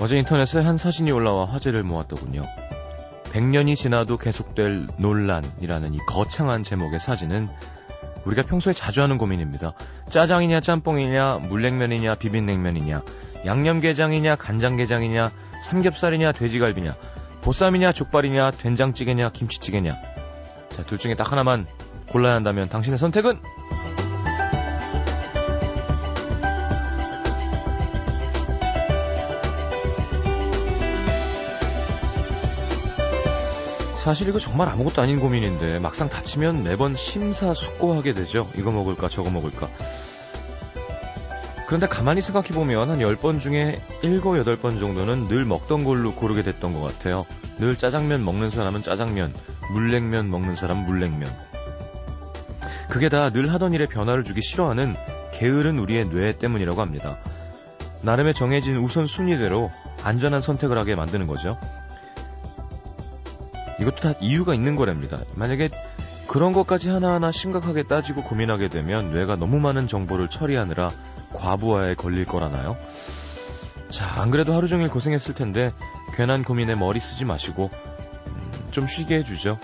어제 인터넷에 한 사진이 올라와 화제를 모았더군요. 100년이 지나도 계속될 논란이라는 이 거창한 제목의 사진은 우리가 평소에 자주 하는 고민입니다. 짜장이냐 짬뽕이냐 물냉면이냐 비빔냉면이냐 양념게장이냐 간장게장이냐 삼겹살이냐 돼지갈비냐 보쌈이냐 족발이냐 된장찌개냐 김치찌개냐 자 둘 중에 딱 하나만 골라야 한다면 당신의 선택은? 사실 이거 정말 아무것도 아닌 고민인데 막상 다치면 매번 심사숙고하게 되죠. 이거 먹을까 저거 먹을까. 그런데 가만히 생각해보면 한 10번 중에 7, 8번 정도는 늘 먹던 걸로 고르게 됐던 것 같아요. 늘 짜장면 먹는 사람은 짜장면, 물냉면 먹는 사람은 물냉면. 그게 다 늘 하던 일에 변화를 주기 싫어하는 게으른 우리의 뇌 때문이라고 합니다. 나름의 정해진 우선순위대로 안전한 선택을 하게 만드는 거죠. 이것도 다 이유가 있는 거랍니다. 만약에 그런 것까지 하나하나 심각하게 따지고 고민하게 되면 뇌가 너무 많은 정보를 처리하느라 과부하에 걸릴 거라나요? 자, 안 그래도 하루 종일 고생했을 텐데 괜한 고민에 머리 쓰지 마시고 음, 좀 쉬게 해주죠.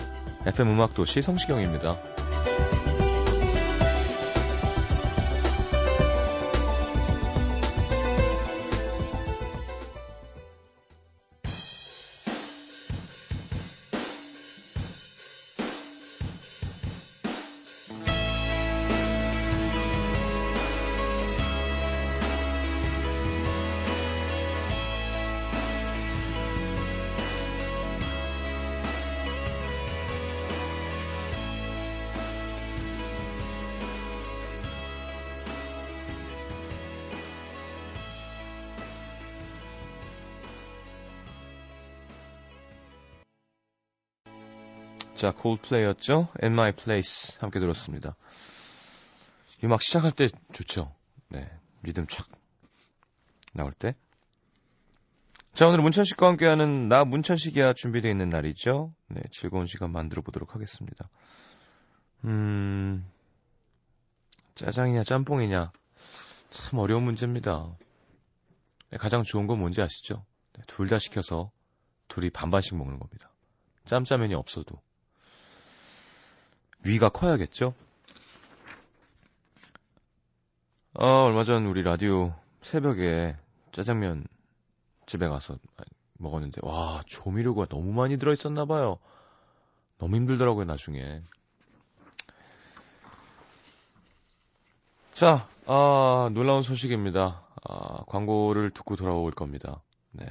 FM 음악도시 성시경입니다. 콜플레이였죠? In My Place 함께 들었습니다. 음악 시작할 때 좋죠. 네, 리듬 촥 나올 때. 자, 오늘 문천식과 함께하는 나 문천식이야 준비되어 있는 날이죠. 네, 즐거운 시간 만들어 보도록 하겠습니다. 음, 짜장이냐 짬뽕이냐 참 어려운 문제입니다. 네, 가장 좋은 건 뭔지 아시죠? 네, 둘다 시켜서 둘이 반반씩 먹는 겁니다. 짬짜면이 없어도. 위가 커야겠죠? 아, 얼마 전 우리 라디오 새벽에 짜장면 집에 가서 먹었는데, 와, 조미료가 너무 많이 들어있었나봐요. 너무 힘들더라고요, 나중에. 자, 아, 놀라운 소식입니다. 아, 광고를 듣고 돌아올 겁니다. 네.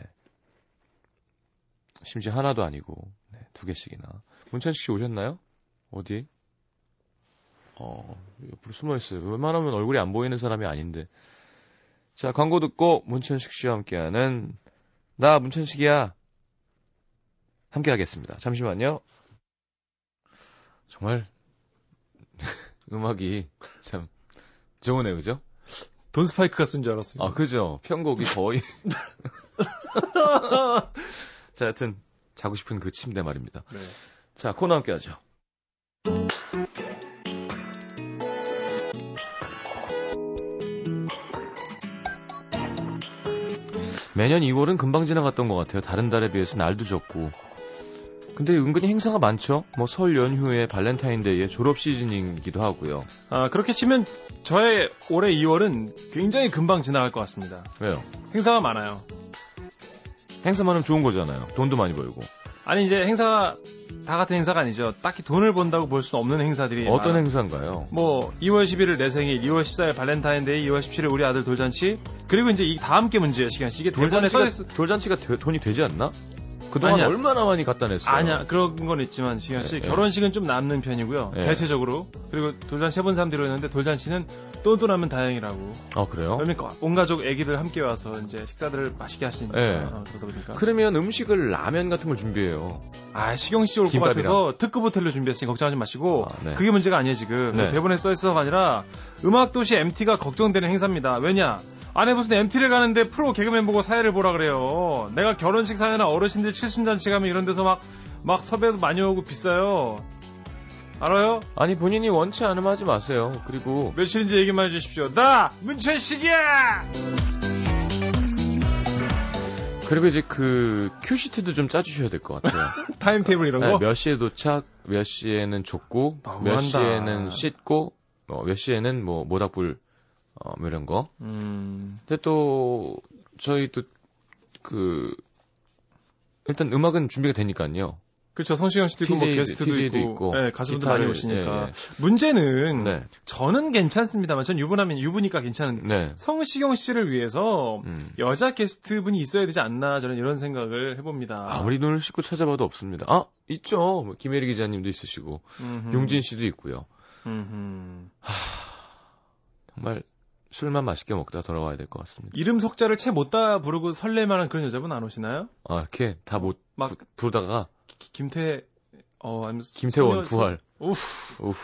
심지어 하나도 아니고, 네, 두 개씩이나. 문천식 씨 오셨나요? 어디? 어, 옆으로 숨어 있어요. 웬만하면 얼굴이 안 보이는 사람이 아닌데. 자, 광고 듣고 문천식 씨와 함께하는 나 문천식이야. 함께 하겠습니다. 잠시만요. 정말 음악이 참 좋으네요, 그죠? 돈 스파이크가 쓴 줄 알았어요. 아, 그죠. 편곡이 거의. 자, 여튼 자고 싶은 그 침대 말입니다. 네. 자, 코너 함께 하죠. 매년 2월은 금방 지나갔던 것 같아요. 다른 달에 비해서 날도 적고. 근데 은근히 행사가 많죠. 뭐 설 연휴에 발렌타인데이에 졸업 시즌이기도 하고요. 아, 그렇게 치면 저의 올해 2월은 굉장히 금방 지나갈 것 같습니다. 왜요? 행사가 많아요. 행사 많으면 좋은 거잖아요. 돈도 많이 벌고. 아니 이제 행사가 다 같은 행사가 아니죠. 딱히 돈을 번다고 볼 수는 없는 행사들이 어떤 많아요. 행사인가요? 뭐 2월 11일 내 생일, 2월 14일 발렌타인데이, 2월 17일 우리 아들 돌잔치. 그리고 이제 이 다음 게 문제예요, 시간 씨. 이게 돌잔치가, 있... 돌잔치가 되- 돈이 되지 않나? 그동안 아니야. 얼마나 많이 갖다 냈어요? 아니야 그런 건 있지만 시간 씨 네, 네. 결혼식은 좀 남는 편이고요 네. 대체적으로 그리고 돌잔치 해본 사람들이 있는데 돌잔치는 똔똔하면 다행이라고 아, 그래요? 그러니까 온 가족 애기들 함께 와서 이제 식사들을 맛있게 하시니까 네. 어, 그러다 보니까 그러면 음식을 라면 같은 걸 준비해요. 아 시경 씨올 것. 같아서 특급 호텔로 준비했으니 걱정하지 마시고 아, 네. 그게 문제가 아니에요 지금 네. 대본에 써 있어서가 아니라 음악 도시 MT가 걱정되는 행사입니다 왜냐 안에 무슨 MT를 가는데 프로 개그맨 보고 사회를 보라 그래요 내가 결혼식 사회나 어르신들 칠순잔치 가면 이런 데서 막 막 섭외도 많이 오고 비싸요 알아요? 아니, 본인이 원치 않으면 하지 마세요. 그리고 며칠인지 얘기만 해주십시오 나 문천식이야 그리고 이제 그 큐시트도 좀 짜주셔야 될 것 같아요. 타임 테이블 이런 네, 거? 몇 시에 도착, 몇 시에는 줬고, 몇. 시에는 씻고, 어, 몇 시에는 뭐 모닥불 어, 뭐 이런 거. 음, 근데 또 저희 또 그 일단 음악은 준비가 되니까요. 그렇죠. 성시경 씨도 있고, 뭐 TJ 게스트도 TJ 도 있고, 있고, 네, 가수분들 많이 오시니까. 예, 예. 문제는, 네, 저는 괜찮습니다만, 전 유부남인 유부니까 괜찮은데, 네. 성시경 씨를 위해서 음. 여자 게스트분이 있어야 되지 않나, 저는 이런 생각을 해봅니다. 아무리 눈을 씻고 찾아봐도 없습니다. 아 있죠. 뭐 김혜리 기자님도 있으시고 음흠. 용진 씨도 있고요. 음흠. 정말 술만 맛있게 먹다 돌아와야 될 것 같습니다. 이름 석자를 채 못 다 부르고 설레만한 그런 여자분 안 오시나요? 아 이렇게 다 못 막 부르다가 기- 김태 어 아니면 김태원 소녀- 부활. 우프 우프.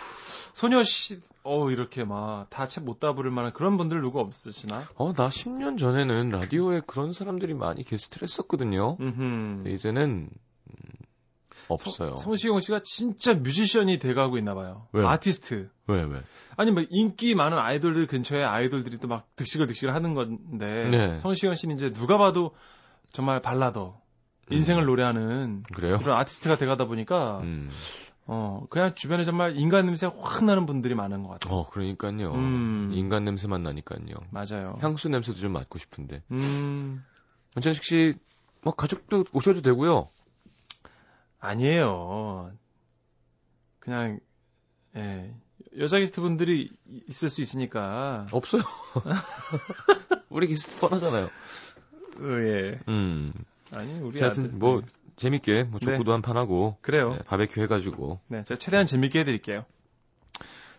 소녀씨 어 이렇게 막 다 채 못 다 부를 만한 그런 분들 누구 없으시나? 어, 나 10년 전에는 라디오에 그런 사람들이 많이 게스트를 했었거든요. 음흠. 이제는 음, 없어요. 성, 시경 씨가 진짜 뮤지션이 돼가고 있나 봐요. 왜요? 아티스트. 왜 왜? 아니 뭐 인기 많은 아이돌들 근처에 아이돌들이 또 막 득실을 득실을 하는 건데 네. 성시경 씨는 이제 누가 봐도 정말 발라더 인생을 노래하는 그래요? 그런 아티스트가 돼가다 보니까 음. 어 그냥 주변에 정말 인간 냄새 확 나는 분들이 많은 것 같아요. 어, 그러니까요. 음. 인간 냄새만 나니까요. 맞아요. 향수 냄새도 좀 맡고 싶은데. 음 전천식 씨, 뭐 가족도 오셔도 되고요. 아니에요. 그냥 예 여자 게스트 분들이 있을 수 있으니까. 없어요. 우리 게스트 뻔하잖아요. 예. 음. 아니 우리 하여튼 뭐 재밌게 뭐 네. 축구도 한판 하고 그래요. 네, 바베큐 해 가지고 네, 제가 최대한 재밌게 해 드릴게요.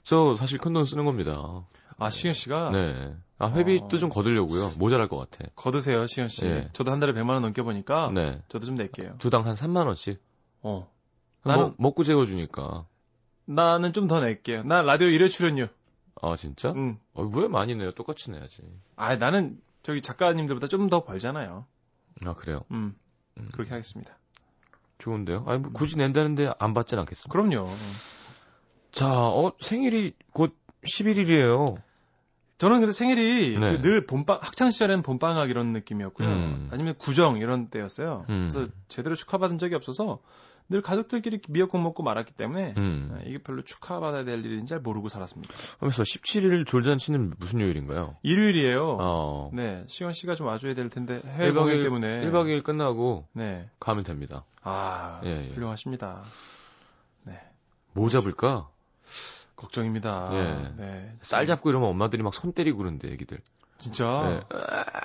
저 사실 큰돈 쓰는 겁니다. 아 시경 씨가 네. 아 회비도 어. 좀 거들려고요. 모자랄 것 같아. 거드세요, 시현 씨. 예. 저도 한 달에 100만 원 넘게 버니까 네. 저도 좀 낼게요. 두 당 한 3만 원씩. 어. 나는 먹, 먹고 재워주니까. 나는 좀 더 낼게요. 나 라디오 1회 출연료. 아 진짜? 응. 어, 왜 많이 내요? 똑같이 내야지. 아, 나는 저기 작가님들보다 좀 더 벌잖아요. 아 그래요. 음. 음, 그렇게 하겠습니다. 좋은데요. 아니 뭐 굳이 낸다는데 안 받진 않겠습니다. 그럼요. 자, 어 생일이 곧 11일이에요. 저는 근데 생일이 네. 그늘 봄방 학창 시절에는 봄방학 이런 느낌이었고요. 음. 아니면 구정 이런 때였어요. 음. 그래서 제대로 축하받은 적이 없어서 늘 가족들끼리 미역국 먹고 말았기 때문에 음. 아, 이게 별로 축하받아야 될 일인지 잘 모르고 살았습니다. 하면서 17일 돌잔치는 무슨 요일인가요? 일요일이에요. 어. 네, 시원 씨가 좀 와줘야 될 텐데 해외 1박 공연 2일, 때문에. 1박 2일 끝나고 네. 가면 됩니다. 아, 예, 예. 훌륭하십니다. 뭐 잡을까? 걱정입니다. 예. 네. 쌀 잡고 이러면 엄마들이 막 손 때리고 그러는데 애기들. 진짜. 네.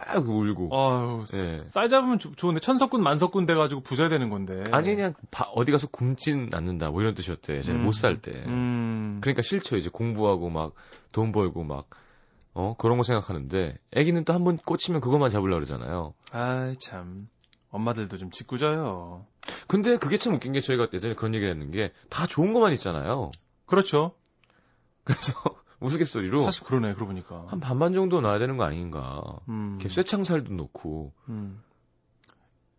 아, 울고. 아유, 예. 쌀 잡으면 좋- 좋은데 천석군 만석군 돼가지고 부자 되는 건데. 아니 그냥 바- 어디 가서 굶진 않는다 뭐 이런 뜻이었대. 예전에 음. 못살 때. 음. 그러니까 싫죠. 이제 공부하고 막 돈 벌고 막 어, 그런 거 생각하는데 애기는 또 한 번 꽂히면 그것만 잡으려고 그러잖아요. 아이 참. 엄마들도 좀 짓궂어요. 근데 그게 참 웃긴 게 저희가 예전에 그런 얘기를 했는 게 다 좋은 것만 있잖아요. 그렇죠. 그래서 우스갯소리로 사실 그러네, 그러고 보니까. 한 반반 정도 놔야 되는 거 아닌가. 음. 쇠창살도 놓고. 음.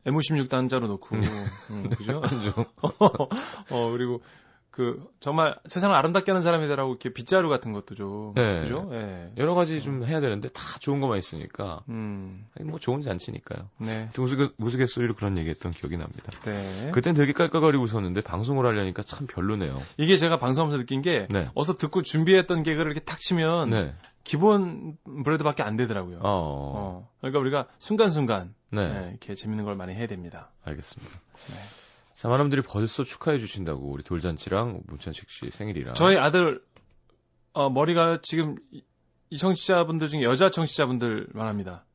M56 단자로 놓고. 음, 그죠? 어, 그리고 그 정말 세상을 아름답게 하는 사람이다라고 이렇게 빗자루 같은 것도 좀. 네. 그죠? 예. 여러 가지 좀 해야 되는데 다 좋은 것만 있으니까 음. 아니, 뭐 좋은 잔치니까요. 네. 우스갯, 우스갯소리로 그런 얘기했던 기억이 납니다. 네. 그땐 되게 깔깔거리고 웃었는데 방송을 하려니까 참 별로네요. 이게 제가 방송하면서 느낀 게 네. 어서 듣고 준비했던 개그를 이렇게 탁 치면 네. 기본 브레드밖에 안 되더라고요. 어. 어. 그러니까 우리가 순간순간 네. 네, 이렇게 재밌는 걸 많이 해야 됩니다. 알겠습니다. 네. 자, 많은 분들이 벌써 축하해 주신다고 우리 돌잔치랑 문찬식 씨 생일이랑. 저희 아들 어, 머리가 지금 이, 이 청취자분들 중에 여자 청취자분들만 합니다.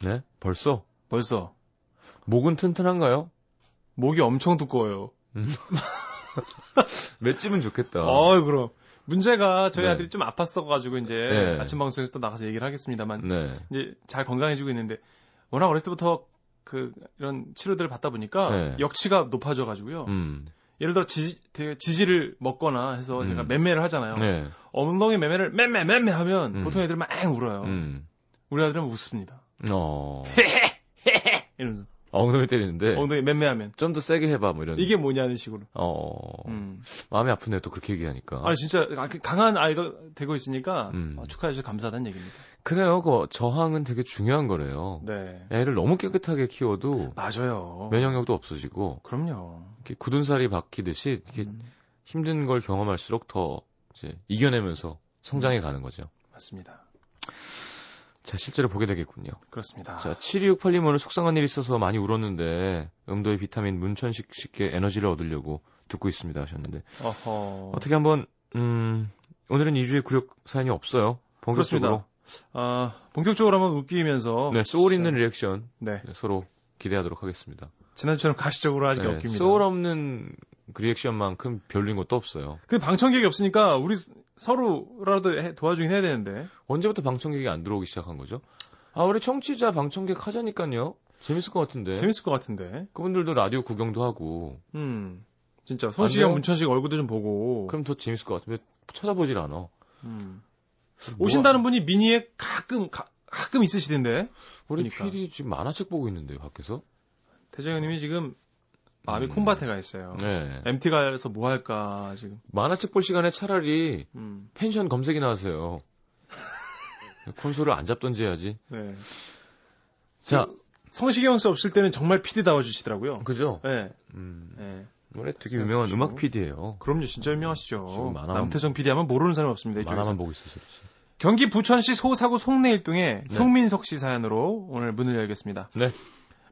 네? 벌써? 벌써 목은 튼튼한가요? 목이 엄청 두꺼워요. 맷집은 좋겠다. 어, 그럼 문제가 저희 네. 아들이 좀 아팠어가지고 이제 네. 아침 방송에서 또 나가서 얘기를 하겠습니다만 네. 이제 잘 건강해지고 있는데 워낙 어렸을 때부터 그 이런 치료들을 받다 보니까 네. 역치가 높아져 가지고요. 음. 예를 들어 지지, 되게 지지를 먹거나 해서 음. 제가 맴매를 하잖아요. 네. 엉덩이 매매를 맴매 맴매 하면 음. 보통 애들은 막 울어요. 음. 우리 아들은 웃습니다. 어. 이러면서 엉덩이 때리는데 엉덩이 맴매하면. 좀 더 세게 해봐 뭐 이런. 이게 뭐냐는 식으로. 어 음. 마음이 아프네 또 그렇게 얘기하니까. 아니 진짜 강한 아이가 되고 있으니까 음. 아, 축하해 주셔서 감사하다는 얘기입니다. 그래요. 그 저항은 되게 중요한 거래요. 네. 애를 너무 깨끗하게 키워도 맞아요. 면역력도 없어지고 그럼요. 이렇게 굳은 살이 박히듯이 이렇게 음, 힘든 걸 경험할수록 더 이제 이겨내면서 성장해 가는 거죠. 맞습니다. 자, 실제로 보게 되겠군요. 그렇습니다. 자, 7268님 오늘 속상한 일 있어서 많이 울었는데 음도의 비타민 문천식 씨께 에너지를 얻으려고 듣고 있습니다 하셨는데 어허. 어떻게 한번 음 오늘은 2주의 굴욕 사연이 없어요. 본격적으로 아, 본격적으로 한번 웃기면서 네, 소울 있는 리액션 네. 서로 기대하도록 하겠습니다. 지난주처럼 가식적으로 하기 네, 없깁니다. 소울 없는 그 리액션만큼 별린 것도 없어요. 그 방청객이 없으니까 우리 서로라도 해- 도와주긴 해야 되는데. 언제부터 방청객이 안 들어오기 시작한 거죠? 아, 우리 청취자 방청객 하자니까요. 재밌을 것 같은데. 재밌을 것 같은데. 그분들도 라디오 구경도 하고. 음. 진짜 안 손시경? 문천식 얼굴도 좀 보고. 그럼 더 재밌을 것 같은데 쳐다보질 않아. 음. 뭐 오신다는 분이 미니에 가끔 가, 끔 있으시던데. 우리 그러니까. PD 지금 만화책 보고 있는데요, 밖에서. 대장님이 지금 마음이 음. 콩밭에 가 있어요. 네. MT 가서 뭐 할까 지금. 만화책 볼 시간에 차라리 음. 펜션 검색이나 하세요. 콘솔을 안 잡던지 해야지. 네. 자, 성시경 씨 없을 때는 정말 PD다워 주시더라고요. 그죠? 네. 음, 네. 원래 되게 유명한 그렇죠. 음악 PD예요. 그럼요, 진짜 유명하시죠. 지금 만화만- 남태정 PD 하면 모르는 사람 없습니다. 이쪽에서. 만화만 보고 있어서 그렇지. 경기 부천시 소사구 송내일동의 네. 송민석 씨 사연으로 오늘 문을 열겠습니다. 네.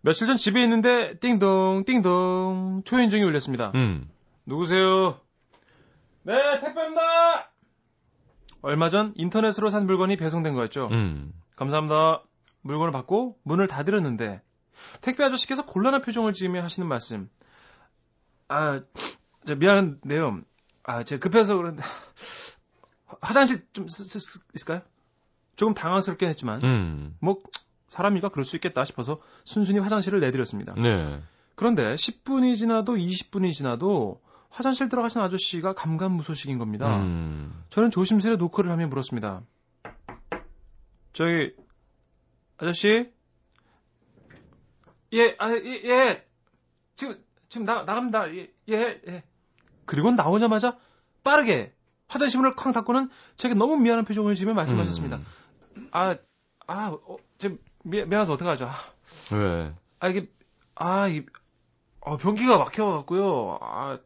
며칠 전 집에 있는데 띵동 띵동 초인종이 울렸습니다. 음. 누구세요? 네, 택배입니다. 얼마 전 인터넷으로 산 물건이 배송된 거였죠. 음. 감사합니다. 물건을 받고 문을 닫으려는데 택배 아저씨께서 곤란한 표정을 지으며 하시는 말씀. 아, 저 미안한데요. 아, 제가 급해서 그런데 화- 화장실 좀 쓰, 쓰, 쓰- 있을까요? 조금 당황스럽긴 했지만 음. 뭐 사람이가 그럴 수 있겠다 싶어서 순순히 화장실을 내드렸습니다. 네. 그런데 10분이 지나도 20분이 지나도 화장실 들어가신 아저씨가 감감무소식인 겁니다. 음. 저는 조심스레 노크를 하며 물었습니다. 저기 아저씨 예, 아, 예, 예. 지금 지금 나 나갑니다. 예, 예, 예. 그리고 나오자마자 빠르게 화장실 문을 쾅 닫고는 제게 너무 미안한 표정을 지으며 말씀하셨습니다. 음. 아, 아, 어, 지금 미, 미안해서 어떡하죠? 아, 왜? 아, 이게, 아, 이, 어, 변기가 막혀갖고요. 아,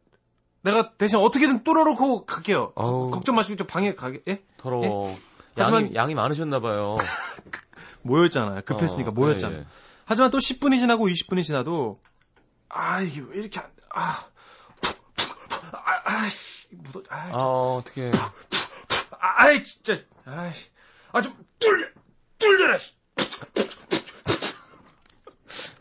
내가 대신 어떻게든 뚫어놓고 갈게요. 거- 아우. 걱정 마시고 저 방에 가게, 예? 더러워. 하지만- 양이, 양이 많으셨나봐요. 모였잖아요. 급했으니까 어, 모였잖아요. 예, 예. 하지만 또 10분이 지나고 20분이 지나도, 아, 이게 왜 이렇게, 안, 아, 아, 아, 씨, 묻어, 아, 아, 어떻게. 아, 아이, 진짜, 아이, 아, 좀, 뚫려, 뚫려라, 씨.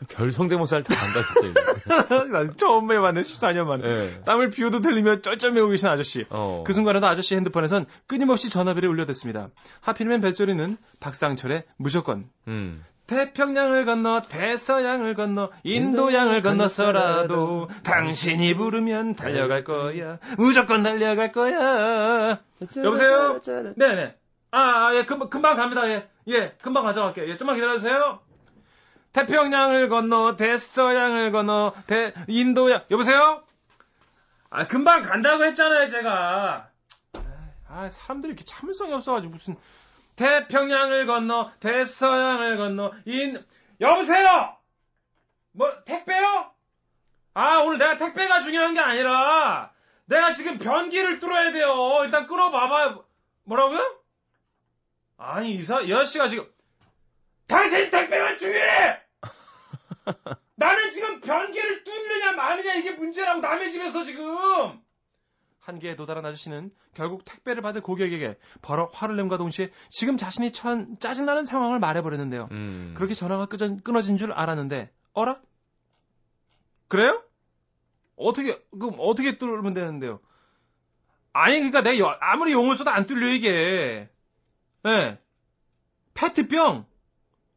별 성대모사 할때 간다, 진짜. 난 처음 해봤네, 14년 만에. 예. 땀을 비오도 흘리며 쩔쩔 매고 계신 아저씨. 어. 그 순간에도 아저씨 핸드폰에선 끊임없이 전화벨이 울려댔습니다. 하필이면 벨소리는 박상철의 무조건. 음. 태평양을 건너 대서양을 건너 인도양을 건너서라도 당신이 부르면 달려갈 거야. 무조건 달려갈 거야. 여보세요? 네네. 아, 아, 예, 금방, 금방 갑니다. 예, 예, 금방 가져갈게요. 예, 좀만 기다려주세요. 태평양을 건너, 대서양을 건너, 대, 인도양, 여보세요? 아, 금방 간다고 했잖아요, 제가. 아, 사람들이 이렇게 참을성이 없어가지고 무슨, 태평양을 건너, 대서양을 건너, 인, 여보세요? 뭐, 택배요? 아, 오늘 내가 택배가 중요한 게 아니라, 내가 지금 변기를 뚫어야 돼요. 일단 끌어봐봐요. 뭐라고요? 아니, 이사, 이 아저씨가 지금, 당신 택배가 중요해! 나는 지금 변기를 뚫느냐 마느냐 이게 문제라고 남의 집에서 지금! 한계에 도달한 아저씨는 결국 택배를 받을 고객에게 바로 화를 nem과 동시에 지금 자신이 처한 짜증나는 상황을 말해버렸는데요. 음. 그렇게 전화가 끄져- 끊어진 줄 알았는데, 어라? 그래요? 어떻게, 그럼 어떻게 뚫으면 되는데요? 아니, 그니까 내 여- 아무리 용을 써도 안 뚫려, 이게. 예. 페트병.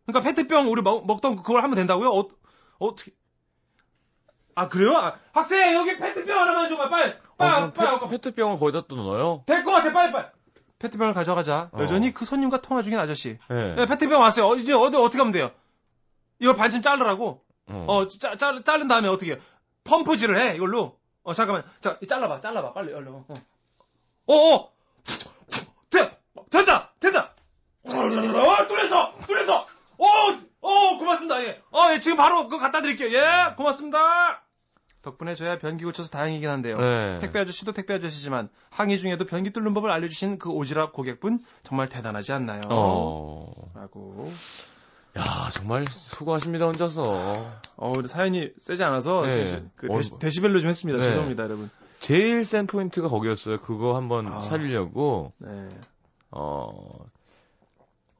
그니까 페트병 우리 먹, 먹던 그걸 하면 된다고요? 어, 어떻게. 아, 그래요? 아, 학생, 여기 페트병 하나만 줘봐, 빨리. 빨리, 어, 빨리. 페트, 페트병을 거기다 또 넣어요? 될 것 같아, 빨리, 빨리. 페트병을 가져가자. 어. 여전히 그 손님과 통화 중인 아저씨. 예. 네, 페트병 왔어요. 어, 이제 어디 어떻게 하면 돼요? 이거 반쯤 자르라고. 어. 어, 짜, 짜, 자른 다음에 어떻게 펌프질을 해 이걸로. 어 잠깐만, 자 잘라봐, 잘라봐, 빨리 얼른. 어, 어, 어, 돼, 된다, 된다. 어, 뚫렸어, 뚫렸어. 어, 어, 고맙습니다. 예, 어, 예, 지금 바로 그거 갖다 드릴게요. 예, 고맙습니다. 덕분에 저야 변기 고쳐서 다행이긴 한데요. 네. 택배 아저씨도 택배 아저씨지만 항의 중에도 변기 뚫는 법을 알려주신 그 오지랖 고객분 정말 대단하지 않나요? 어. 라고. 야, 정말 수고하십니다, 혼자서. 어, 우리 사연이 세지 않아서 네. 제- 그 어, 데시, 데시 벨로 좀 했습니다. 네. 죄송합니다, 여러분. 제일 센 포인트가 거기였어요. 그거 한번 아. 살리려고, 네. 어,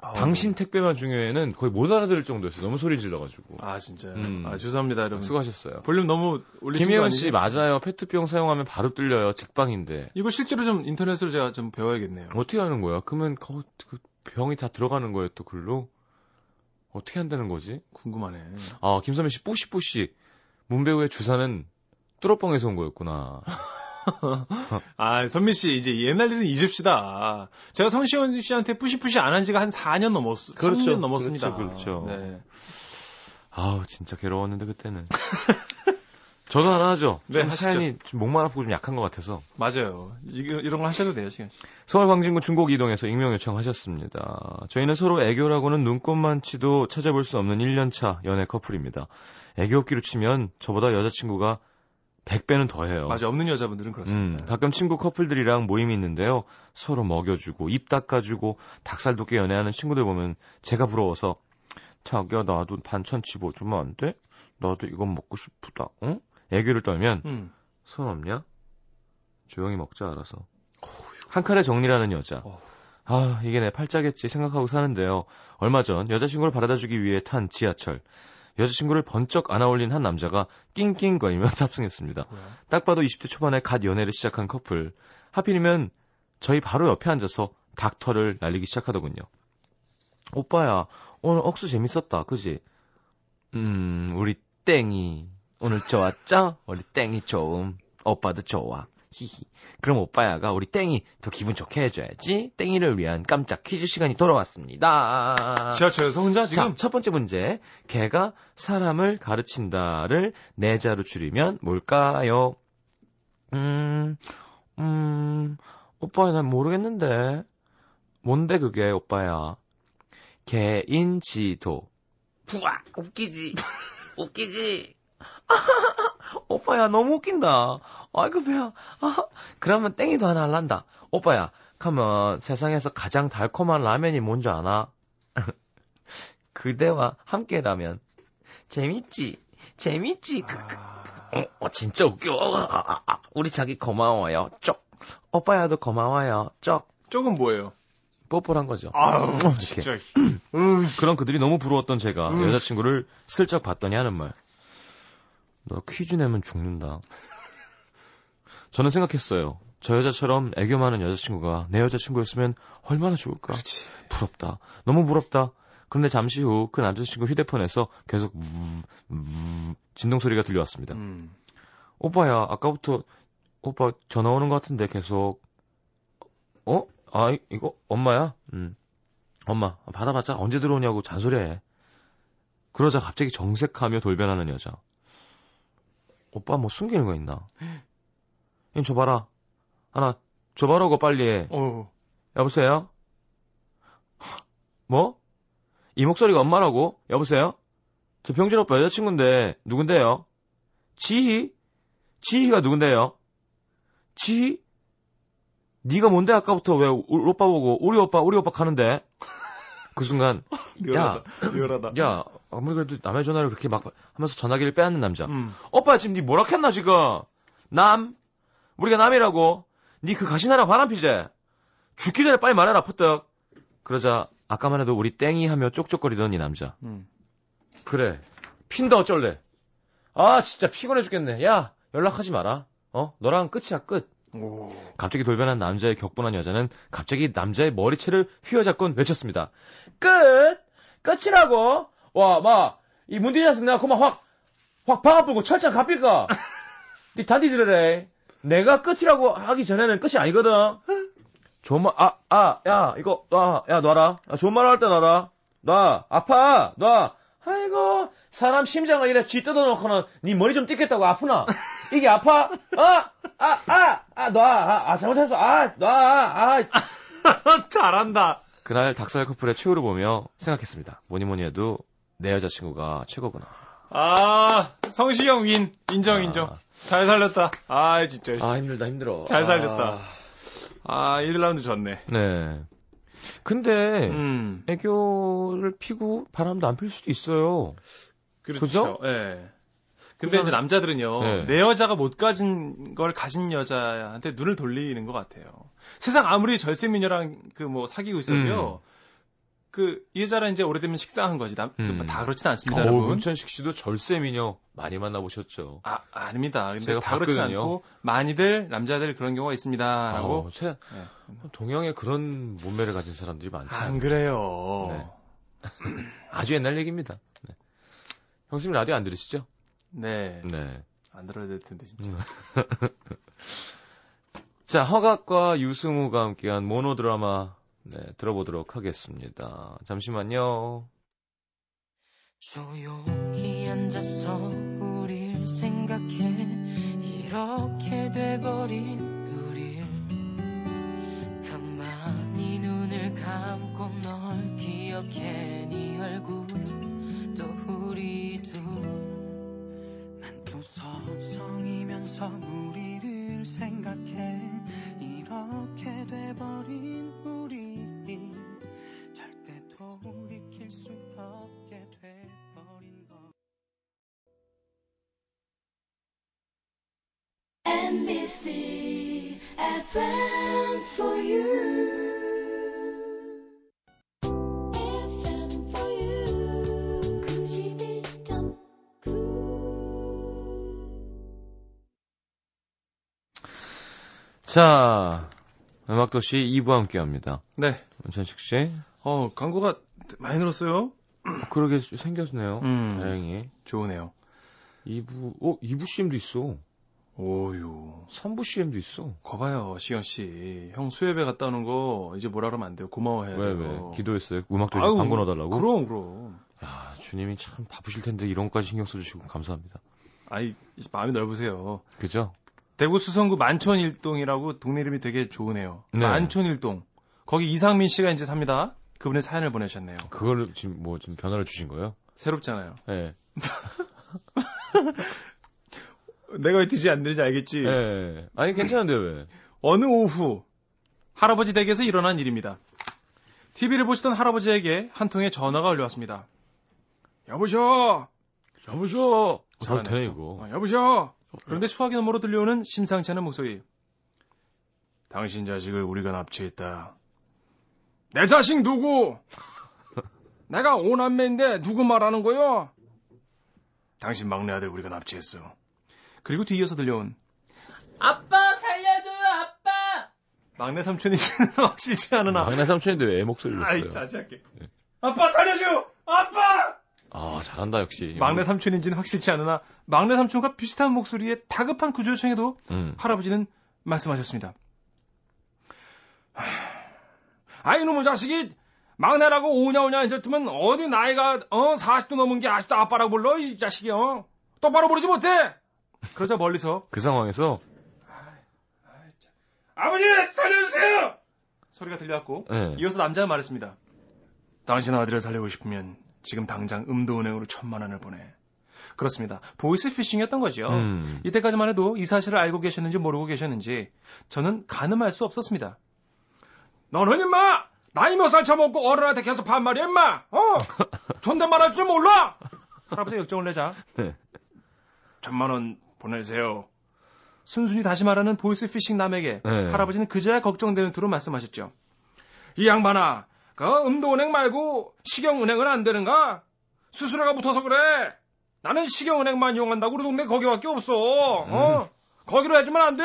아우. 당신 택배만 중요해는 거의 못 알아들을 정도였어요. 너무 소리 질러가지고. 아 진짜. 음. 아 죄송합니다, 여러분. 수고하셨어요. 볼륨 너무 올리신 거 김혜원 씨? 맞아요. 페트병 사용하면 바로 뚫려요. 직방인데. 이거 실제로 좀 인터넷으로 제가 좀 배워야겠네요. 어떻게 하는 거야? 그러면 거, 그 병이 다 들어가는 거예요, 또 글로? 어떻게 한다는 거지? 궁금하네. 아, 김선민 씨, 뿌시뿌시. 문배우의 주사는 뚜러뻥에서 온 거였구나. 아 선미 씨 이제 옛날 일은 잊읍시다. 제가 성시원 씨한테 푸시푸시 안 한 지가 한 4년 넘었, 그렇죠. 3년 넘었습니다. 그렇죠, 그렇죠. 네. 아우, 진짜 괴로웠는데, 그때는. 저도 하나 하죠. 네, 좀 하시죠. 좀 목만 아프고 좀 약한 것 같아서. 맞아요. 이, 이런 거 하셔도 돼요, 씨. 서울 광진구 중곡 이동에서 익명 요청하셨습니다. 저희는 서로 애교라고는 눈꼽만치도 찾아볼 수 없는 1년차 연애 커플입니다. 애교 없기로 치면 저보다 여자친구가 100배는 더 해요. 맞아 없는 여자분들은 음, 그렇습니다. 가끔 친구 커플들이랑 모임이 있는데요. 서로 먹여주고 입 닦아주고 닭살 돋게 연애하는 친구들 보면 제가 부러워서 자기야 나도 반찬 집어주면 안 돼? 나도 이건 먹고 싶다. 응? 애교를 떨면 음. 손 없냐? 조용히 먹자 알아서. 한 칸에 정리라는 여자. 어휴. 아 이게 내 팔자겠지 생각하고 사는데요. 얼마 전 여자친구를 바라다 주기 위해 탄 지하철. 여자친구를 번쩍 안아올린 한 남자가 낑낑거리며 탑승했습니다. 뭐야? 딱 봐도 20대 초반에 갓 연애를 시작한 커플. 하필이면 저희 바로 옆에 앉아서 닥터를 날리기 시작하더군요. 오빠야, 오늘 억수 재밌었다, 그지? 음, 우리 땡이. 오늘 좋았죠? 우리 땡이 좋음. 오빠도 좋아. 히히. 그럼 오빠야가 우리 땡이 더 기분 좋게 해줘야지. 땡이를 위한 깜짝 퀴즈 시간이 돌아왔습니다. 지하철에서 혼자 지금 자, 첫 번째 문제. 개가 사람을 가르친다를 네 자로 줄이면 뭘까요? 음, 음, 오빠야, 난 모르겠는데. 뭔데, 그게, 오빠야? 개인 지도. 부아, 웃기지. 웃기지. 오빠야, 너무 웃긴다. 아이고, 배야. 아, 그러면 땡이도 하나 할란다. 오빠야, 가면 세상에서 가장 달콤한 라면이 뭔지 아나? 그대와 함께라면 재밌지 재밌지 아, 어, 어, 진짜 웃겨 아, 아, 아, 우리 자기 고마워요 쪽 오빠야도 고마워요 쪽 조금 뭐예요? 뽀뽀를 한 거죠 아우 이렇게. 진짜. 음. 그런 그들이 너무 부러웠던 제가 음. 여자친구를 슬쩍 봤더니 하는 말 너 퀴즈 내면 죽는다 저는 생각했어요 저 여자처럼 애교 많은 여자친구가 내 여자친구였으면 얼마나 좋을까 그렇지. 부럽다. 너무 부럽다. 그런데 잠시 후 그 남자친구 휴대폰에서 계속 우, 우, 진동 소리가 들려왔습니다. 음. 오빠야, 아까부터 오빠 전화 오는 것 같은데 계속 어? 아 이- 이거 엄마야? 음. 엄마 받아봤자 언제 들어오냐고 잔소리해. 그러자 갑자기 정색하며 돌변하는 여자. 오빠 뭐 숨기는 거 있나? 이 줘봐라. 하나 줘봐라고 빨리 해. 어. 여보세요? 뭐? 이 목소리가 엄마라고? 여보세요? 저 병진 오빠 여자친구인데 누군데요? 지희? 지희가 누군데요? 지희? 네가 뭔데 아까부터 왜 우- 오빠 보고 우리 오빠 우리 오빠 가는데? 그 순간 리얼하다. 리얼하다. 야 아무리 그래도 남의 전화를 그렇게 막 하면서 전화기를 빼앗는 남자 음. 오빠 지금 네 뭐라 했나 지금 남 우리가 남이라고 네그 가시나라 바람피제 죽기 전에 빨리 말해라 퍼뜩 그러자 아까만 해도 우리 땡이 하며 쪽쪽거리던 이 남자 음. 그래 핀다 어쩔래 아 진짜 피곤해 죽겠네 야 연락하지 마라 어 너랑 끝이야 끝 오. 갑자기 돌변한 남자의 격분한 여자는 갑자기 남자의 머리채를 휘어잡곤 외쳤습니다. 끝! 끝이라고? 와, 마, 이 문디 자식 내가 그만 확, 확 박아불고 철장 갑힐까? 니 단디 들으래. 내가 끝이라고 하기 전에는 끝이 아니거든. 좋은 말, 아, 아, 야, 이거, 놔, 야, 놔라. 야, 좋은 말 할 때 놔라. 놔, 아파, 놔. 아이고 사람 심장을 이래 쥐 뜯어놓고는 네 머리 좀 뜯겠다고 아프나? 이게 아파? 어? 아, 아, 아, 놔. 아, 아 잘못했어. 아, 놔. 아. 잘한다. 그날 닭살 커플의 최후를 보며 생각했습니다. 뭐니 뭐니 해도 내 여자친구가 최고구나. 아, 성시경 윈. 인정, 아. 인정. 잘 살렸다. 아, 진짜. 아, 힘들다, 힘들어. 잘 살렸다. 아, 1라운드 졌네. 네. 근데, 음. 애교를 피고 바람도 안 필 수도 있어요. 그렇죠. 예. 근데 이제 남자들은요, 네. 내 여자가 못 가진 걸 가진 여자한테 눈을 돌리는 것 같아요. 세상 아무리 절세미녀랑 그 뭐 사귀고 있어도요, 그, 이 여자랑 이제 오래되면 식상한 거지. 남, 음. 다 그렇진 않습니다, 어, 여러분. 문천식 씨도 절세 미녀 많이 만나보셨죠. 아, 아닙니다. 근데 제가 다 그렇진. 않고, 많이들, 남자들 그런 경우가 있습니다. 라고. 어, 세- 네. 동양에 그런 몸매를 가진 사람들이 많지 안. 그래요. 네. 아주 옛날 얘기입니다. 네. 형수님 라디오 안 들으시죠? 네. 네. 안 들어야 될 텐데, 진짜. 음. 자, 허각과 유승우가 함께한 모노드라마 네, 들어보도록 하겠습니다. 잠시만요. 조용히 앉아서 우릴 생각해. 이렇게 돼버린 우릴. 가만히 눈을 감고 널 기억해. 네 얼굴 또 우리 둘난 또 서성이면서 우리를 생각해 이렇게 돼버린 우리 절대 돌이킬 수 없게 돼버린 것 NBC FM for you. 자, 음악도시 2부 함께 합니다. 네. 문천식 씨. 어, 광고가 많이 늘었어요? 어, 그러게 생겼네요. 음. 다행히. 좋으네요. 2부, 어, 2부 CM도 있어. 오유. 3부 CM도 있어. 거봐요, 시경 씨. 형 수협에 갔다 오는 거 이제 뭐라 그러면 안 돼요. 고마워해야 왜, 돼요. 왜? 기도했어요? 음악도시 아유, 광고 넣어달라고? 그럼, 그럼. 야, 주님이 참 바쁘실 텐데 이런 것까지 신경 써주시고 감사합니다. 아이, 마음이 넓으세요. 그죠? 대구 수성구 만촌일동이라고 동네 이름이 되게 좋으네요. 네. 만촌일동. 거기 이상민 씨가 이제 삽니다. 그분의 사연을 보내셨네요. 그거를 지금 뭐, 좀 변화를 주신 거예요? 새롭잖아요. 예. 내가 왜 드지 안 되는지 알겠지? 예. 아니, 괜찮은데 왜? 어느 오후 할아버지 댁에서 일어난 일입니다. TV를 보시던 할아버지에게 한 통의 전화가 올려왔습니다. 여보셔. 여보셔! 잘 잘하네. 되네, 이거. 어, 여보셔. 그런데 수화기 너머로 들려오는 심상치 않은 목소리. 당신 자식을 우리가 납치했다. 내 자식 누구? 내가 오남매인데 누구 말하는 거요? 당신 막내 아들 우리가 납치했어. 그리고 뒤이어서 들려온 아빠 살려줘요 아빠. 막내 삼촌이지는 확실치 않으나. 막내 삼촌인데 왜애 목소리를 아이 냈어요? 할게. 아빠 살려줘 아빠. 아, 잘한다, 역시. 막내 삼촌인지는 확실치 않으나 막내 삼촌과 비슷한 목소리에 다급한 구조 요청에도 음. 할아버지는 말씀하셨습니다. 아 이 놈의 자식이 막내라고 오냐오냐 해줬으면 어디 나이가 어 40도 넘은 게 아직도 아빠라고 불러 이 자식이 어 똑바로 부르지 못해 그러자 멀리서 그 상황에서, 아버지 살려주세요 소리가 들려왔고 예. 이어서 남자가 말했습니다 당신 아들을 살리고 싶으면 지금 당장 음도은행으로 천만 원을 보내. 그렇습니다. 보이스 피싱이었던 거죠. 음. 이때까지만 해도 이 사실을 알고 계셨는지 모르고 계셨는지 저는 가늠할 수 없었습니다. 너는 임마 나이 몇 살 처먹고 어른한테 계속 반말이야 임마. 어? 존댓말 할 줄 몰라. 할아버지 역정을 내자. 네. 천만 원 보내세요. 순순히 다시 말하는 보이스 피싱 남에게 네. 할아버지는 그제야 걱정되는 투로 말씀하셨죠 이 양반아 그 음도은행 말고 식영은행은 안 되는가 수수료가 붙어서 그래 나는 식영은행만 이용한다고 우리 동네 거기밖에 없어 어 거기로 해주면 안 돼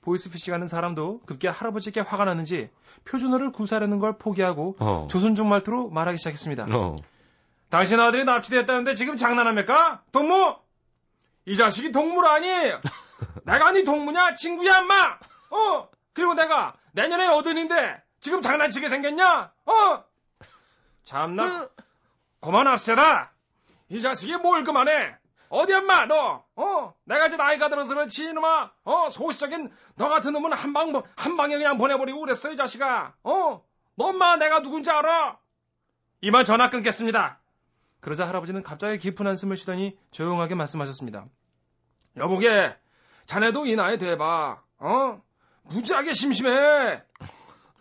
보이스피싱하는 사람도 급기야 할아버지께 화가 났는지 표준어를 구사하려는 걸 포기하고 어. 조선족 말투로 말하기 시작했습니다. 어. 당신 아들이 납치됐다는데 지금 장난합니까? 동무? 이 자식이 동물 아니에요. 내가 네 동무냐? 친구야, 인마! 어? 그리고 내가 내년에 어른인데 지금 장난치게 생겼냐? 어? 참나. 그만합시다. 이 자식이 뭘 그만해? 어디 엄마 너? 어? 내가 이제 나이가 들어서 그렇지 이놈아? 어? 소시적인 너 같은 놈은 한 방 한 방에 그냥 보내버리고 그랬어 이 자식아. 어? 너 엄마 내가 누군지 알아? 이만 전화 끊겠습니다. 그러자 할아버지는 갑자기 깊은 한숨을 쉬더니 조용하게 말씀하셨습니다. 여보게, 자네도 이 나이 돼봐. 어? 무지하게 심심해.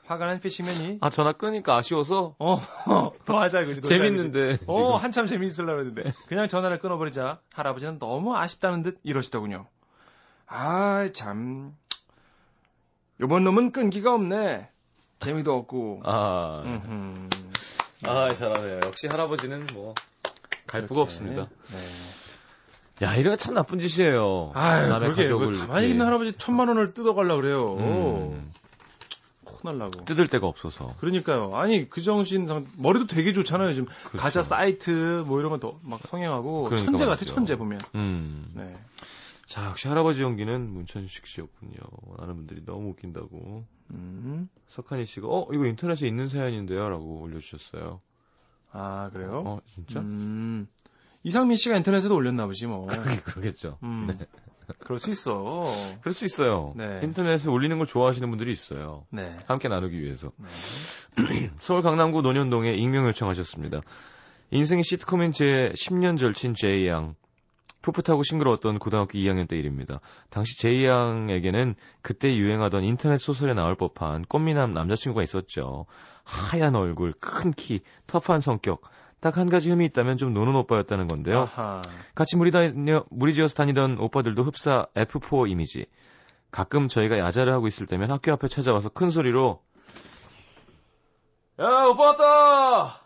화가 난 피싱맨이 아, 전화 끊으니까 아쉬워서 어, 더 하자 이거지. 더 하자 이거지. 재밌는데. 어, 지금. 한참 재미있으려고 했는데. 그냥 전화를 끊어버리자 할아버지는 너무 아쉽다는 듯 이러시더군요. 아, 참. 요번 놈은 끈기가 없네. 재미도 없고. 아, 음흠. 아, 잘하네요. 역시 할아버지는 뭐, 갈 부가 없습니다. 네. 야, 이거 참 나쁜 짓이에요. 아유, 남의 그러게. 왜 가족을 가만히 이렇게, 있는 할아버지 천만 원을 뜯어가려고 그래요. 음, 코날라고. 뜯을 데가 없어서. 그러니까요. 아니, 그 정신, 상- 머리도 되게 좋잖아요. 지금 그렇죠. 가짜 사이트, 뭐 이런 건더막 성행하고. 그러니까 천재 같아. 천재 보면. 음. 네. 자, 역시 할아버지 연기는 문천식 씨였군요. 많은 분들이 너무 웃긴다고. 음. 석한이 씨가, 어, 이거 인터넷에 있는 사연인데요? 라고 올려주셨어요. 아, 그래요? 어, 진짜? 음. 이상민 씨가 인터넷에도 올렸나 보지, 뭐. 그러겠죠. 음. 네. 그럴 수 있어. 그럴 수 있어요. 네. 인터넷에 올리는 걸 좋아하시는 분들이 있어요. 네. 함께 나누기 위해서. 네. 서울 강남구 논현동에 익명 요청하셨습니다. 인생이 시트콤인 제 10년 절친 제이 양. 풋풋하고 싱그러웠던 고등학교 2학년 때 일입니다. 당시 제이 양에게는 그때 유행하던 인터넷 소설에 나올 법한 꽃미남 남자친구가 있었죠. 하얀 얼굴, 큰 키, 터프한 성격. 딱 한 가지 흠이 있다면 좀 노는 오빠였다는 건데요. 아하. 같이 무리 다녀, 무리지어서 다니던 오빠들도 흡사 F4 이미지. 가끔 저희가 야자를 하고 있을 때면 학교 앞에 찾아와서 큰 소리로 야 오빠 왔다!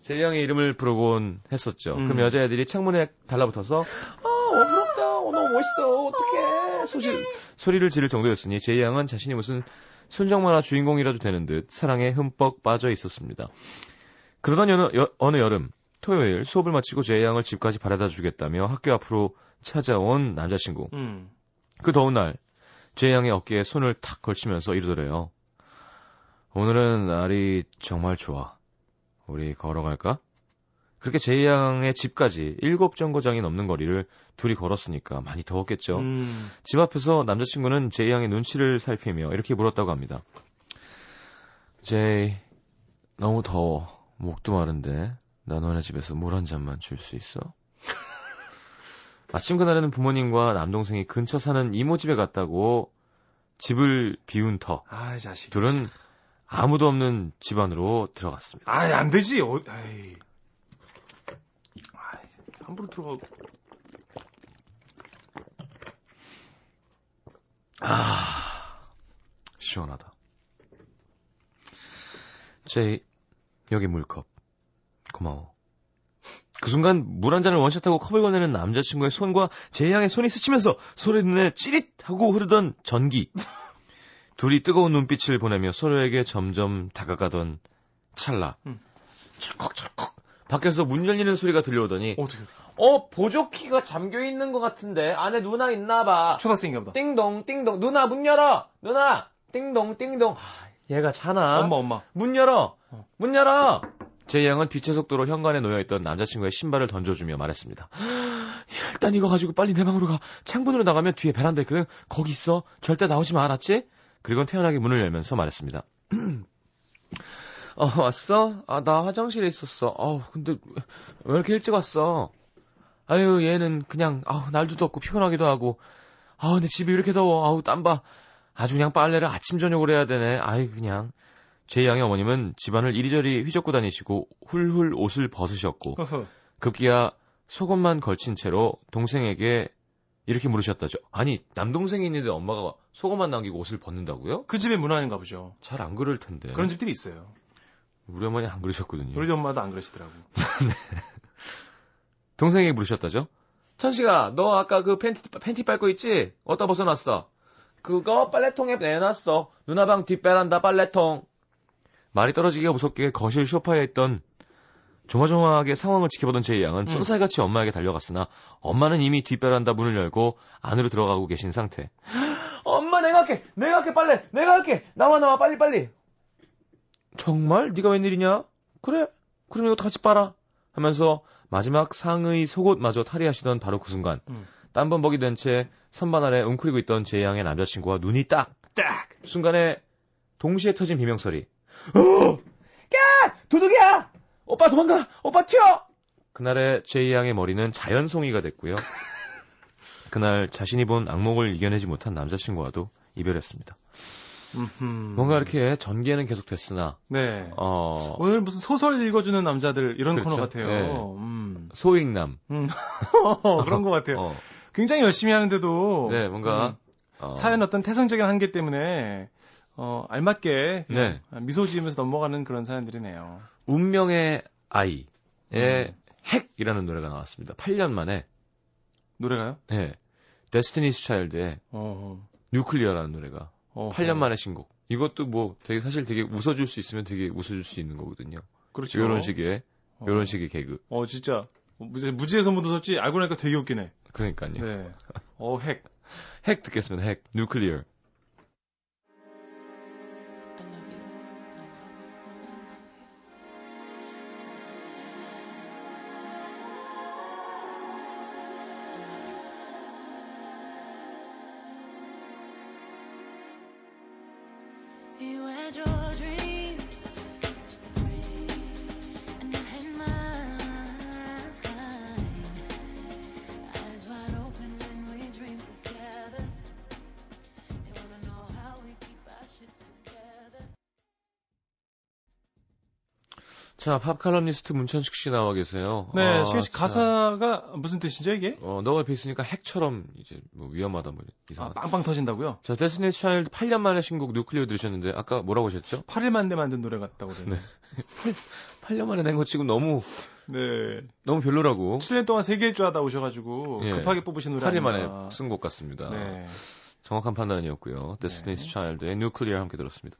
제 형의 이름을 부르곤 했었죠. 음. 그럼 여자애들이 창문에 달라붙어서 아, 어, 부럽다. 어, 너무 멋있어. 어떡해. 소리, 소리를 지를 정도였으니 제 양은 자신이 무슨 순정 만화 주인공이라도 되는 듯 사랑에 흠뻑 빠져 있었습니다. 그러던 어느, 여, 어느 여름 토요일 수업을 마치고 제 양을 집까지 바래다 주겠다며 학교 앞으로 찾아온 남자친구. 음. 그 더운 날, 제 양의 어깨에 손을 탁 걸치면서 이러더래요. 오늘은 날이 정말 좋아. 우리 걸어갈까? 그렇게 제 양의 집까지 일곱 정거장이 넘는 거리를 둘이 걸었으니까 많이 더웠겠죠. 음. 집 앞에서 남자친구는 제이 양의 눈치를 살피며 이렇게 물었다고 합니다. 제이, 너무 더워. 목도 마른데, 나 너네 집에서 물 한 잔만 줄 수 있어? 아침 그날에는 부모님과 남동생이 근처 사는 이모 집에 갔다고 집을 비운 터. 아, 이 자식. 둘은 아무도 없는 집안으로 들어갔습니다. 아이, 안 되지. 어, 아이. 아이, 함부로 들어가고. 시원하다. 제이, 여기 물컵. 고마워. 그 순간 물 한 잔을 원샷하고 컵을 건네는 남자친구의 손과 제이 양의 손이 스치면서 소리 눈에 찌릿하고 흐르던 전기. 둘이 뜨거운 눈빛을 보내며 서로에게 점점 다가가던 찰나. 음. 철컥철컥. 밖에서 문 열리는 소리가 들려오더니 어떻게, 어떻게. 어 보조키가 잠겨 있는 것 같은데 안에 누나 있나 봐. 초등학생인가 보다. 띵동 띵동 누나 문 열어 누나 띵동 띵동 아, 얘가 자나? 엄마, 엄마. 문 열어. 어. 문 열어. 제 양은 빛의 속도로 현관에 놓여있던 남자친구의 신발을 던져주며 말했습니다. 일단 이거 가지고 빨리 내 방으로 가. 창문으로 나가면 뒤에 베란다 있거든. 거기 있어. 절대 나오지 마 알았지? 그리고 태연하게 문을 열면서 말했습니다. 어 왔어? 아 나 화장실에 있었어. 어 근데 왜- 왜 이렇게 일찍 왔어? 아유 얘는 그냥 아우 날도 덥고 피곤하기도 하고. 아 근데 집이 이렇게 더워. 아우 땀 봐 아주 그냥 빨래를 아침 저녁으로 해야 되네 아이 그냥 제 양의 어머님은 집안을 이리저리 휘젓고 다니시고 훌훌 옷을 벗으셨고. 급기야 속옷만 걸친 채로 동생에게 이렇게 물으셨다죠 아니 남동생이 있는데 엄마가 속옷만 남기고 옷을 벗는다고요? 그 집의 문화인가 보죠. 잘 안 그럴 텐데 그런 집들이 있어요. 우리 어머니 안 그러셨거든요 우리 엄마도 안 그러시더라고. 동생에게 물으셨다죠? 천식아, 너 아까 그 팬티, 팬티 빨고 있지? 어디다 벗어놨어? 그거 빨래통에 내놨어. 누나 방 뒷베란다 빨래통. 말이 떨어지기가 무섭게 거실 소파에 있던 조마조마하게 상황을 지켜보던 제이 양은 음. 쏜살같이 엄마에게 달려갔으나 엄마는 이미 뒷베란다 문을 열고 안으로 들어가고 계신 상태. 엄마 내가 할게! 내가 할게 빨래! 내가 할게! 나와 나와 빨리 빨리! 정말? 네가 웬일이냐? 그래? 그럼 이것도 같이 빨아. 하면서 마지막 상의 속옷마저 탈의하시던 바로 그 순간 음. 땀범벅이 된 채 선반 아래 웅크리고 있던 제 양의 남자친구와 눈이 딱 딱! 순간에 동시에 터진 비명소리. 어! 야! 도둑이야! 오빠 도망가! 오빠 튀어! 그날의 제이 양의 머리는 자연송이가 됐고요. 그날 자신이 본 악몽을 이겨내지 못한 남자친구와도 이별했습니다. 음흠. 뭔가 이렇게 전개는 계속 됐으나 네. 어, 오늘 무슨 소설 읽어주는 남자들 이런 그렇죠. 코너 같아요. 네. 음. 소익남. 그런 것 같아요. 어, 굉장히 열심히 하는데도 네, 뭔가 어, 음, 사연 어떤 태생적인 한계 때문에 어, 알맞게 네. 미소 지으면서 넘어가는 그런 사연들이네요. 운명의 아이의 음. 핵이라는 노래가 나왔습니다. 8년 만에 노래가요? 네. Destiny's Child의 어, Nuclear라는 노래가 어, 8년 어. 만에 신곡. 이것도 뭐 되게 사실 되게 웃어줄 수 있으면 되게 웃어줄 수 있는 거거든요. 그렇죠. 요런 식의 어. 요런 식의 개그. 어 진짜 무지, 무지에서 못 웃었지 알고 나니까 되게 웃기네. 그러니까요. 네. 어 핵. 핵 듣겠습니다. 핵. 뉴클리어. 자, 팝 칼럼니스트 문천식 씨 나와 계세요. 네, 아, 자, 가사가 무슨 뜻이죠 이게? 어, 너가 옆에 있으니까 핵처럼 이제 뭐 위험하다 뭐 아, 이상. 빵빵 터진다고요? 자, Destiny's Child 8년 만에 신곡 Nuclear 들으셨는데 아까 뭐라고 하셨죠? 8일 만에 만든 노래 같다고 그러네. 네. 8년 만에 낸 거 지금 너무 네. 너무 별로라고. 7년 동안 세계 일주 하다 오셔 가지고 예. 급하게 뽑으신 노래 8일 아닌가. 만에 쓴 곡 같습니다. 네. 정확한 판단이었고요. Destiny's 네. Child의 Nuclear 함께 들었습니다.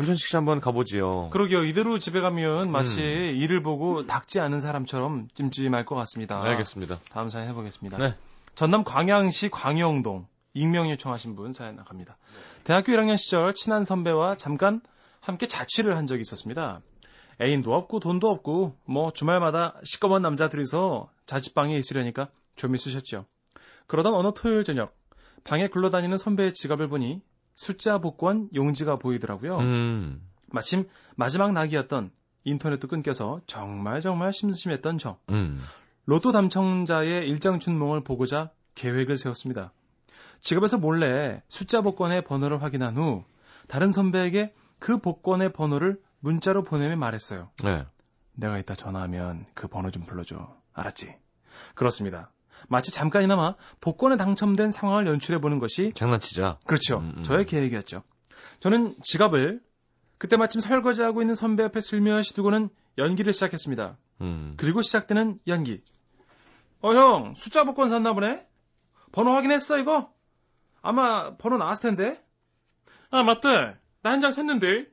문천식 씨 한번 가보지요. 그러게요. 이대로 집에 가면 마치 음. 일을 보고 닦지 않은 사람처럼 찜찜할 것 같습니다. 알겠습니다. 다음 사연 해보겠습니다. 네. 전남 광양시 광영동 익명 요청하신 분 사연 나갑니다. 대학교 1학년 시절 친한 선배와 잠깐 함께 자취를 한 적이 있었습니다. 애인도 없고 돈도 없고 뭐 주말마다 시꺼먼 남자 둘이서 자취방에 있으려니까 좀이 쑤셨죠. 그러던 어느 토요일 저녁 방에 굴러다니는 선배의 지갑을 보니 숫자 복권 용지가 보이더라고요. 음. 마침 마지막 낙이었던 인터넷도 끊겨서 정말 정말 심심했던 저. 음. 로또 당첨자의 일장 춘몽을 보고자 계획을 세웠습니다. 지갑에서 몰래 숫자 복권의 번호를 확인한 후 다른 선배에게 그 복권의 번호를 문자로 보내며 말했어요. 네. 내가 이따 전화하면 그 번호 좀 불러줘. 알았지? 그렇습니다. 마치 잠깐이나마 복권에 당첨된 상황을 연출해 보는 것이 장난치자. 그렇죠. 음, 음. 저의 계획이었죠. 저는 지갑을 그때 마침 설거지하고 있는 선배 앞에 슬며시 두고는 연기를 시작했습니다. 음. 그리고 시작되는 연기. 어, 형, 숫자 복권 샀나 보네? 번호 확인했어, 이거? 아마 번호 나왔을 텐데? 아, 맞다. 나 한장 샜는데.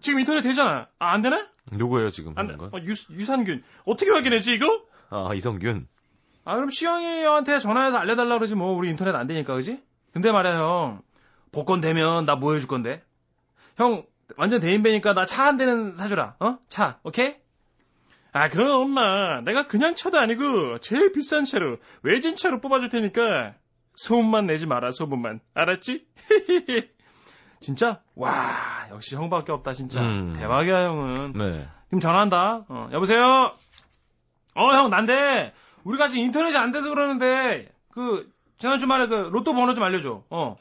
지금 인터넷 되잖아. 아, 안 되나? 누구예요 지금 안? 어, 유, 유산균. 어떻게 확인했지, 이거? 아 이성균. 아, 그럼 시영이 형한테 전화해서 알려달라 그러지, 뭐. 우리 인터넷 안 되니까, 그지? 근데 말이야, 형. 복권 되면 나 뭐 해줄 건데? 형, 완전 대인배니까 나 차 한 대는 사주라. 어? 차, 오케이? 아, 그럼 엄마. 내가 그냥 차도 아니고 제일 비싼 차로 외진 차로 뽑아줄 테니까 소문만 내지 마라, 소문만. 알았지? 진짜? 와, 역시 형밖에 없다, 진짜. 음. 대박이야, 형은. 네. 지금 전화한다. 어, 여보세요? 어, 형, 난데, 우리가 지금 인터넷이 안 돼서 그러는데, 그, 지난 주말에 그, 로또 번호 좀 알려줘. 어.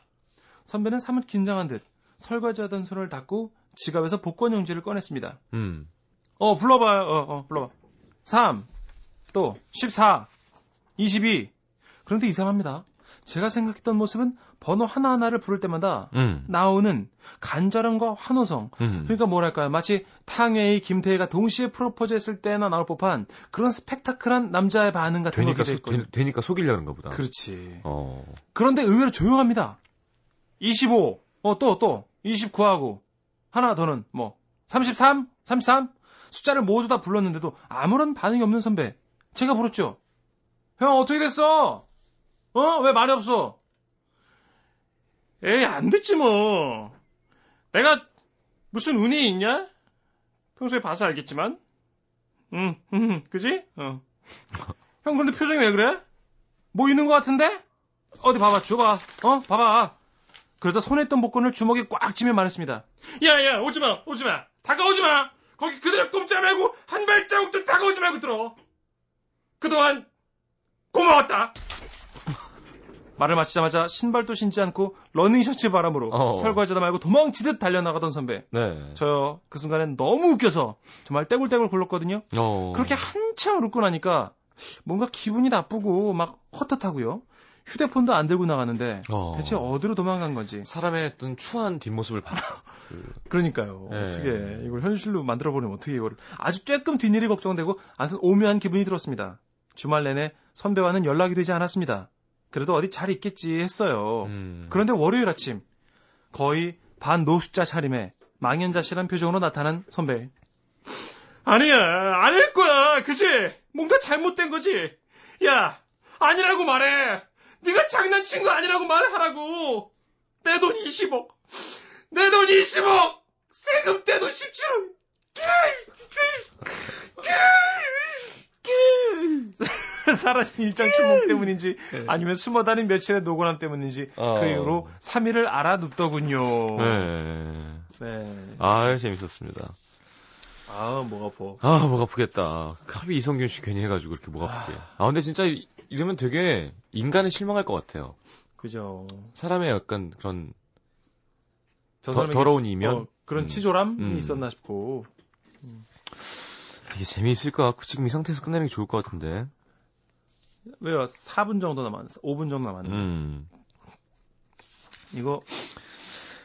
선배는 사뭇 긴장한 듯, 설거지하던 손을 닫고, 지갑에서 복권 용지를 꺼냈습니다. 음. 어, 불러봐요. 어, 어, 불러봐. 3, 또, 14, 22. 그런데 이상합니다. 제가 생각했던 모습은 번호 하나하나를 부를 때마다 음. 나오는 간절함과 환호성, 음. 그러니까 뭐랄까요. 마치 탕웨이, 김태희가 동시에 프로포즈 했을 때나 나올 법한 그런 스펙타클한 남자의 반응 같은 되니까 소. 되, 되니까 속이려는가 보다. 그렇지. 어. 그런데 의외로 조용합니다. 25, 어, 또, 또, 29하고, 하나 더는 뭐, 33, 33, 숫자를 모두 다 불렀는데도 아무런 반응이 없는 선배. 제가 물었죠. 형, 어떻게 됐어? 어? 왜 말이 없어? 에이, 안 됐지 뭐. 내가 무슨 운이 있냐? 평소에 봐서 알겠지만. 응, 응, 그지? 어. 형 근데 표정이 왜 그래? 뭐 있는 것 같은데? 어디 봐봐 줘봐 어 봐봐 그러자 손에 있던 복권을 주먹에 꽉 쥐며 말했습니다 야 야 오지 마 오지 마 다가오지 마 거기 그대로 꼼짝 말고 한 발자국도 다가오지 말고 들어 그동안 고마웠다 말을 마치자마자 신발도 신지 않고 러닝 셔츠 바람으로 어. 설거지하다 말고 도망치듯 달려나가던 선배 네. 저요 그 순간엔 너무 웃겨서 정말 떼굴떼굴 굴렀거든요 어. 그렇게 한참 웃고 나니까 뭔가 기분이 나쁘고 막 헛헛하고요. 휴대폰도 안 들고 나가는데 어. 대체 어디로 도망간 건지. 사람의 어떤 추한 뒷모습을 봐. 그러니까요. 네. 어떻게 이걸 현실로 만들어 버리면 어떻게 이거를 아주 쬐끔 뒷일이 걱정되고 아무튼 오묘한 기분이 들었습니다. 주말 내내 선배와는 연락이 되지 않았습니다. 그래도 어디 잘 있겠지 했어요. 음. 그런데 월요일 아침 거의 반 노숙자 차림에 망연자실한 표정으로 나타난 선배. 아니야, 아닐 거야, 그지? 뭔가 잘못된 거지. 야, 아니라고 말해. 네가 장난친 거 아니라고 말하라고. 내 돈 20억. 내 돈 20억. 세금 떼돈 17억. 사라진 일장 추몽 때문인지 아니면 숨어 다닌 며칠의 노곤함 때문인지 어. 그 이후로 3일을 알아눕더군요. 네. 네. 아, 재밌었습니다. 아, 목 아파. 아, 목 아프겠다. 합이 이성균 씨 괜히 해가지고 이렇게 목 아프게. 아, 근데 진짜 이- 이러면 되게 인간에 실망할 것 같아요. 그죠. 사람의 약간 그런 저 더, 더러운 이면 어, 그런 음. 치졸함이 음. 있었나 싶고. 이게 재미있을까? 그 지금 이 상태에서 끝내는 게 좋을 것 같은데. 왜요? 4분 정도 남았어. 5분 정도 남았네. 음. 이거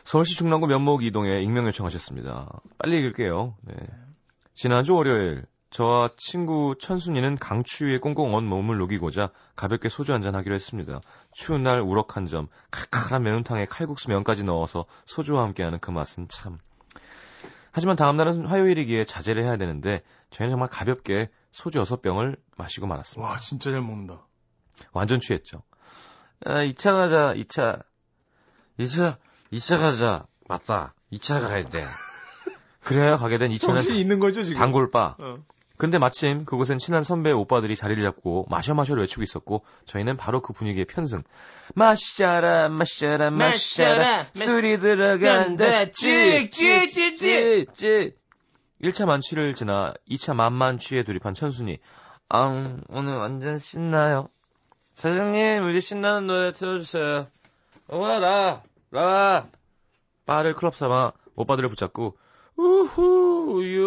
서울시 중랑구 면목 이동에 익명 요청하셨습니다. 빨리 읽을게요. 네. 지난주 월요일 저와 친구 천순이는 강추위에 꽁꽁 언 몸을 녹이고자 가볍게 소주 한잔 하기로 했습니다. 추운 날 우럭 한 점, 칼칼한 매운탕에 칼국수 면까지 넣어서 소주와 함께하는 그 맛은 참. 하지만 다음 날은 화요일이기에 자제를 해야 되는데 저희는 정말 가볍게 소주 6병을 마시고 말았습니다. 와, 진짜 잘 먹는다. 완전 취했죠. 아, 2차 가자, 2차. 2차, 2차 가자. 맞다. 2차 가야 돼. 그래야 가게 된 정신이 2차는 있는 거죠, 지금? 단골바. 어. 근데 마침 그곳엔 친한 선배 오빠들이 자리를 잡고 마셔 마셔를 외치고 있었고 저희는 바로 그 분위기에 편승. 마셔라 마셔라 마셔라 술이 들어간다 찍찍찍찍찍 1차 만취를 지나 2차 만만 취에 돌입한 천순이 아 오늘 완전 신나요. 사장님 우리 신나는 노래 틀어주세요. 어머나 나 나. 바를 클럽 삼아 오빠들을 붙잡고 우후 유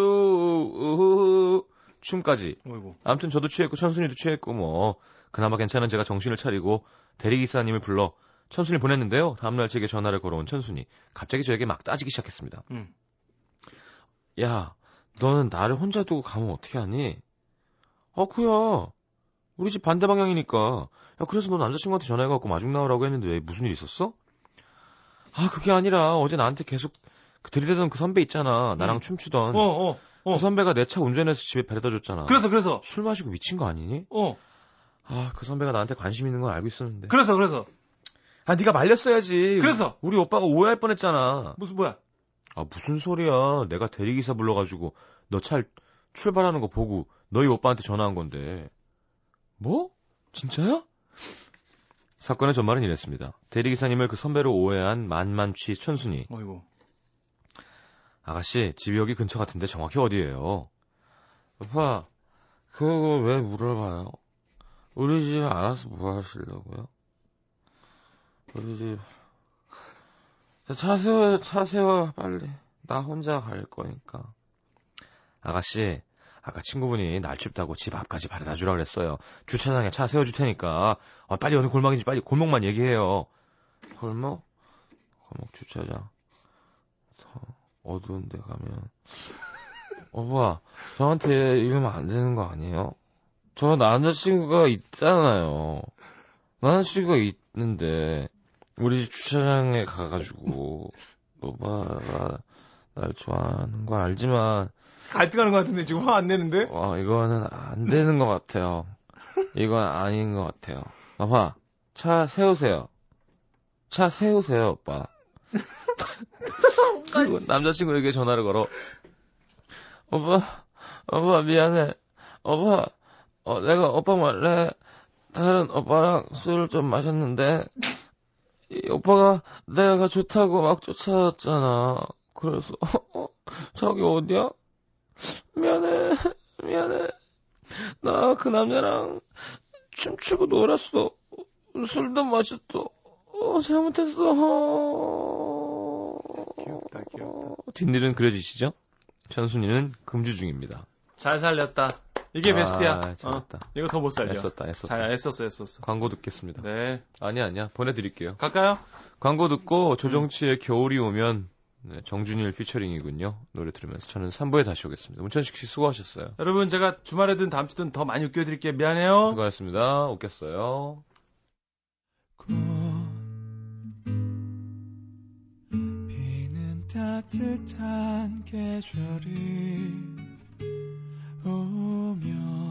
우후 춤까지 어이구. 아무튼 저도 취했고 천순이도 취했고 뭐 그나마 괜찮은 제가 정신을 차리고 대리기사님을 불러 천순이 보냈는데요. 다음날 제게 전화를 걸어온 천순이 갑자기 저에게 막 따지기 시작했습니다. 음. 야, 너는 나를 혼자 두고 가면 어떻게 하니? 아, 그야. 우리 집 반대 방향이니까. 야, 그래서 너 남자친구한테 전화해갖고 마중 나오라고 했는데 왜 무슨 일 있었어? 아, 그게 아니라 어제 나한테 계속 그 들이대던 그 선배 있잖아. 나랑 음. 춤추던. 어, 어, 어. 그 선배가 내 차 운전해서 집에 데려다 줬잖아. 그래서, 그래서. 술 마시고 미친 거 아니니? 어. 아, 그 선배가 나한테 관심 있는 건 알고 있었는데. 그래서, 그래서. 아, 네가 말렸어야지. 그래서. 우리 오빠가 오해할 뻔했잖아. 무슨, 뭐야? 아, 무슨 소리야. 내가 대리기사 불러가지고 너 차 출발하는 거 보고 너희 오빠한테 전화한 건데. 뭐? 진짜야? 사건의 전말은 이랬습니다. 대리기사님을 그 선배로 오해한 만만취 천순이. 어이구. 아가씨, 집이 여기 근처 같은데 정확히 어디예요? 오빠, 그거 왜 물어봐요? 우리 집 알아서 뭐 하시려고요? 우리 집. 자, 차 세워, 차 세워, 빨리. 나 혼자 갈 거니까. 아가씨, 아까 친구분이 날 춥다고 집 앞까지 바래다 주라 그랬어요. 주차장에 차 세워줄 테니까. 아, 빨리 어느 골목인지 빨리 골목만 얘기해요. 골목? 골목 주차장. 더 어두운 데 가면. 오빠, 저한테 이러면 안 되는 거 아니에요? 저 남자친구가 있잖아요. 남자친구가 있는데, 우리 집 주차장에 가가지고, 오빠가 날 좋아하는 거 알지만, 갈등하는 것 같은데 지금 화 안 내는데? 와, 이거는 안 되는 것 같아요. 이건 아닌 것 같아요. 오빠, 차 세우세요. 차 세우세요, 오빠. 그리고 남자친구에게 전화를 걸어. 오빠, 오빠, 미안해. 오빠, 어, 내가 오빠 말래 다른 오빠랑 술을 좀 마셨는데 이 오빠가 내가 좋다고 막 쫓아왔잖아. 그래서 어, 저기 어디야? 미안해, 미안해. 나 그 남자랑 춤추고 놀았어. 술도 마셨어. 어, 잘못했어. 귀엽다, 귀엽다. 뒷일은 그려지시죠? 현순이는 금주 중입니다. 잘 살렸다. 이게 아, 베스트야. 어, 잘했다. 이거 더 못 살려. 애썼다, 애썼다. 잘 애썼어, 애썼어. 광고 듣겠습니다. 네. 아니야, 아니야. 보내드릴게요. 갈까요? 광고 듣고 조정치의 겨울이 오면 네, 정준일 피처링이군요. 노래 들으면서 저는 3부에 다시 오겠습니다. 문천식 씨 수고하셨어요. 여러분, 제가 주말에든 다음 주든 더 많이 웃겨드릴게요. 미안해요. 수고하셨습니다. 웃겼어요. 비는 따뜻한 계절이 오면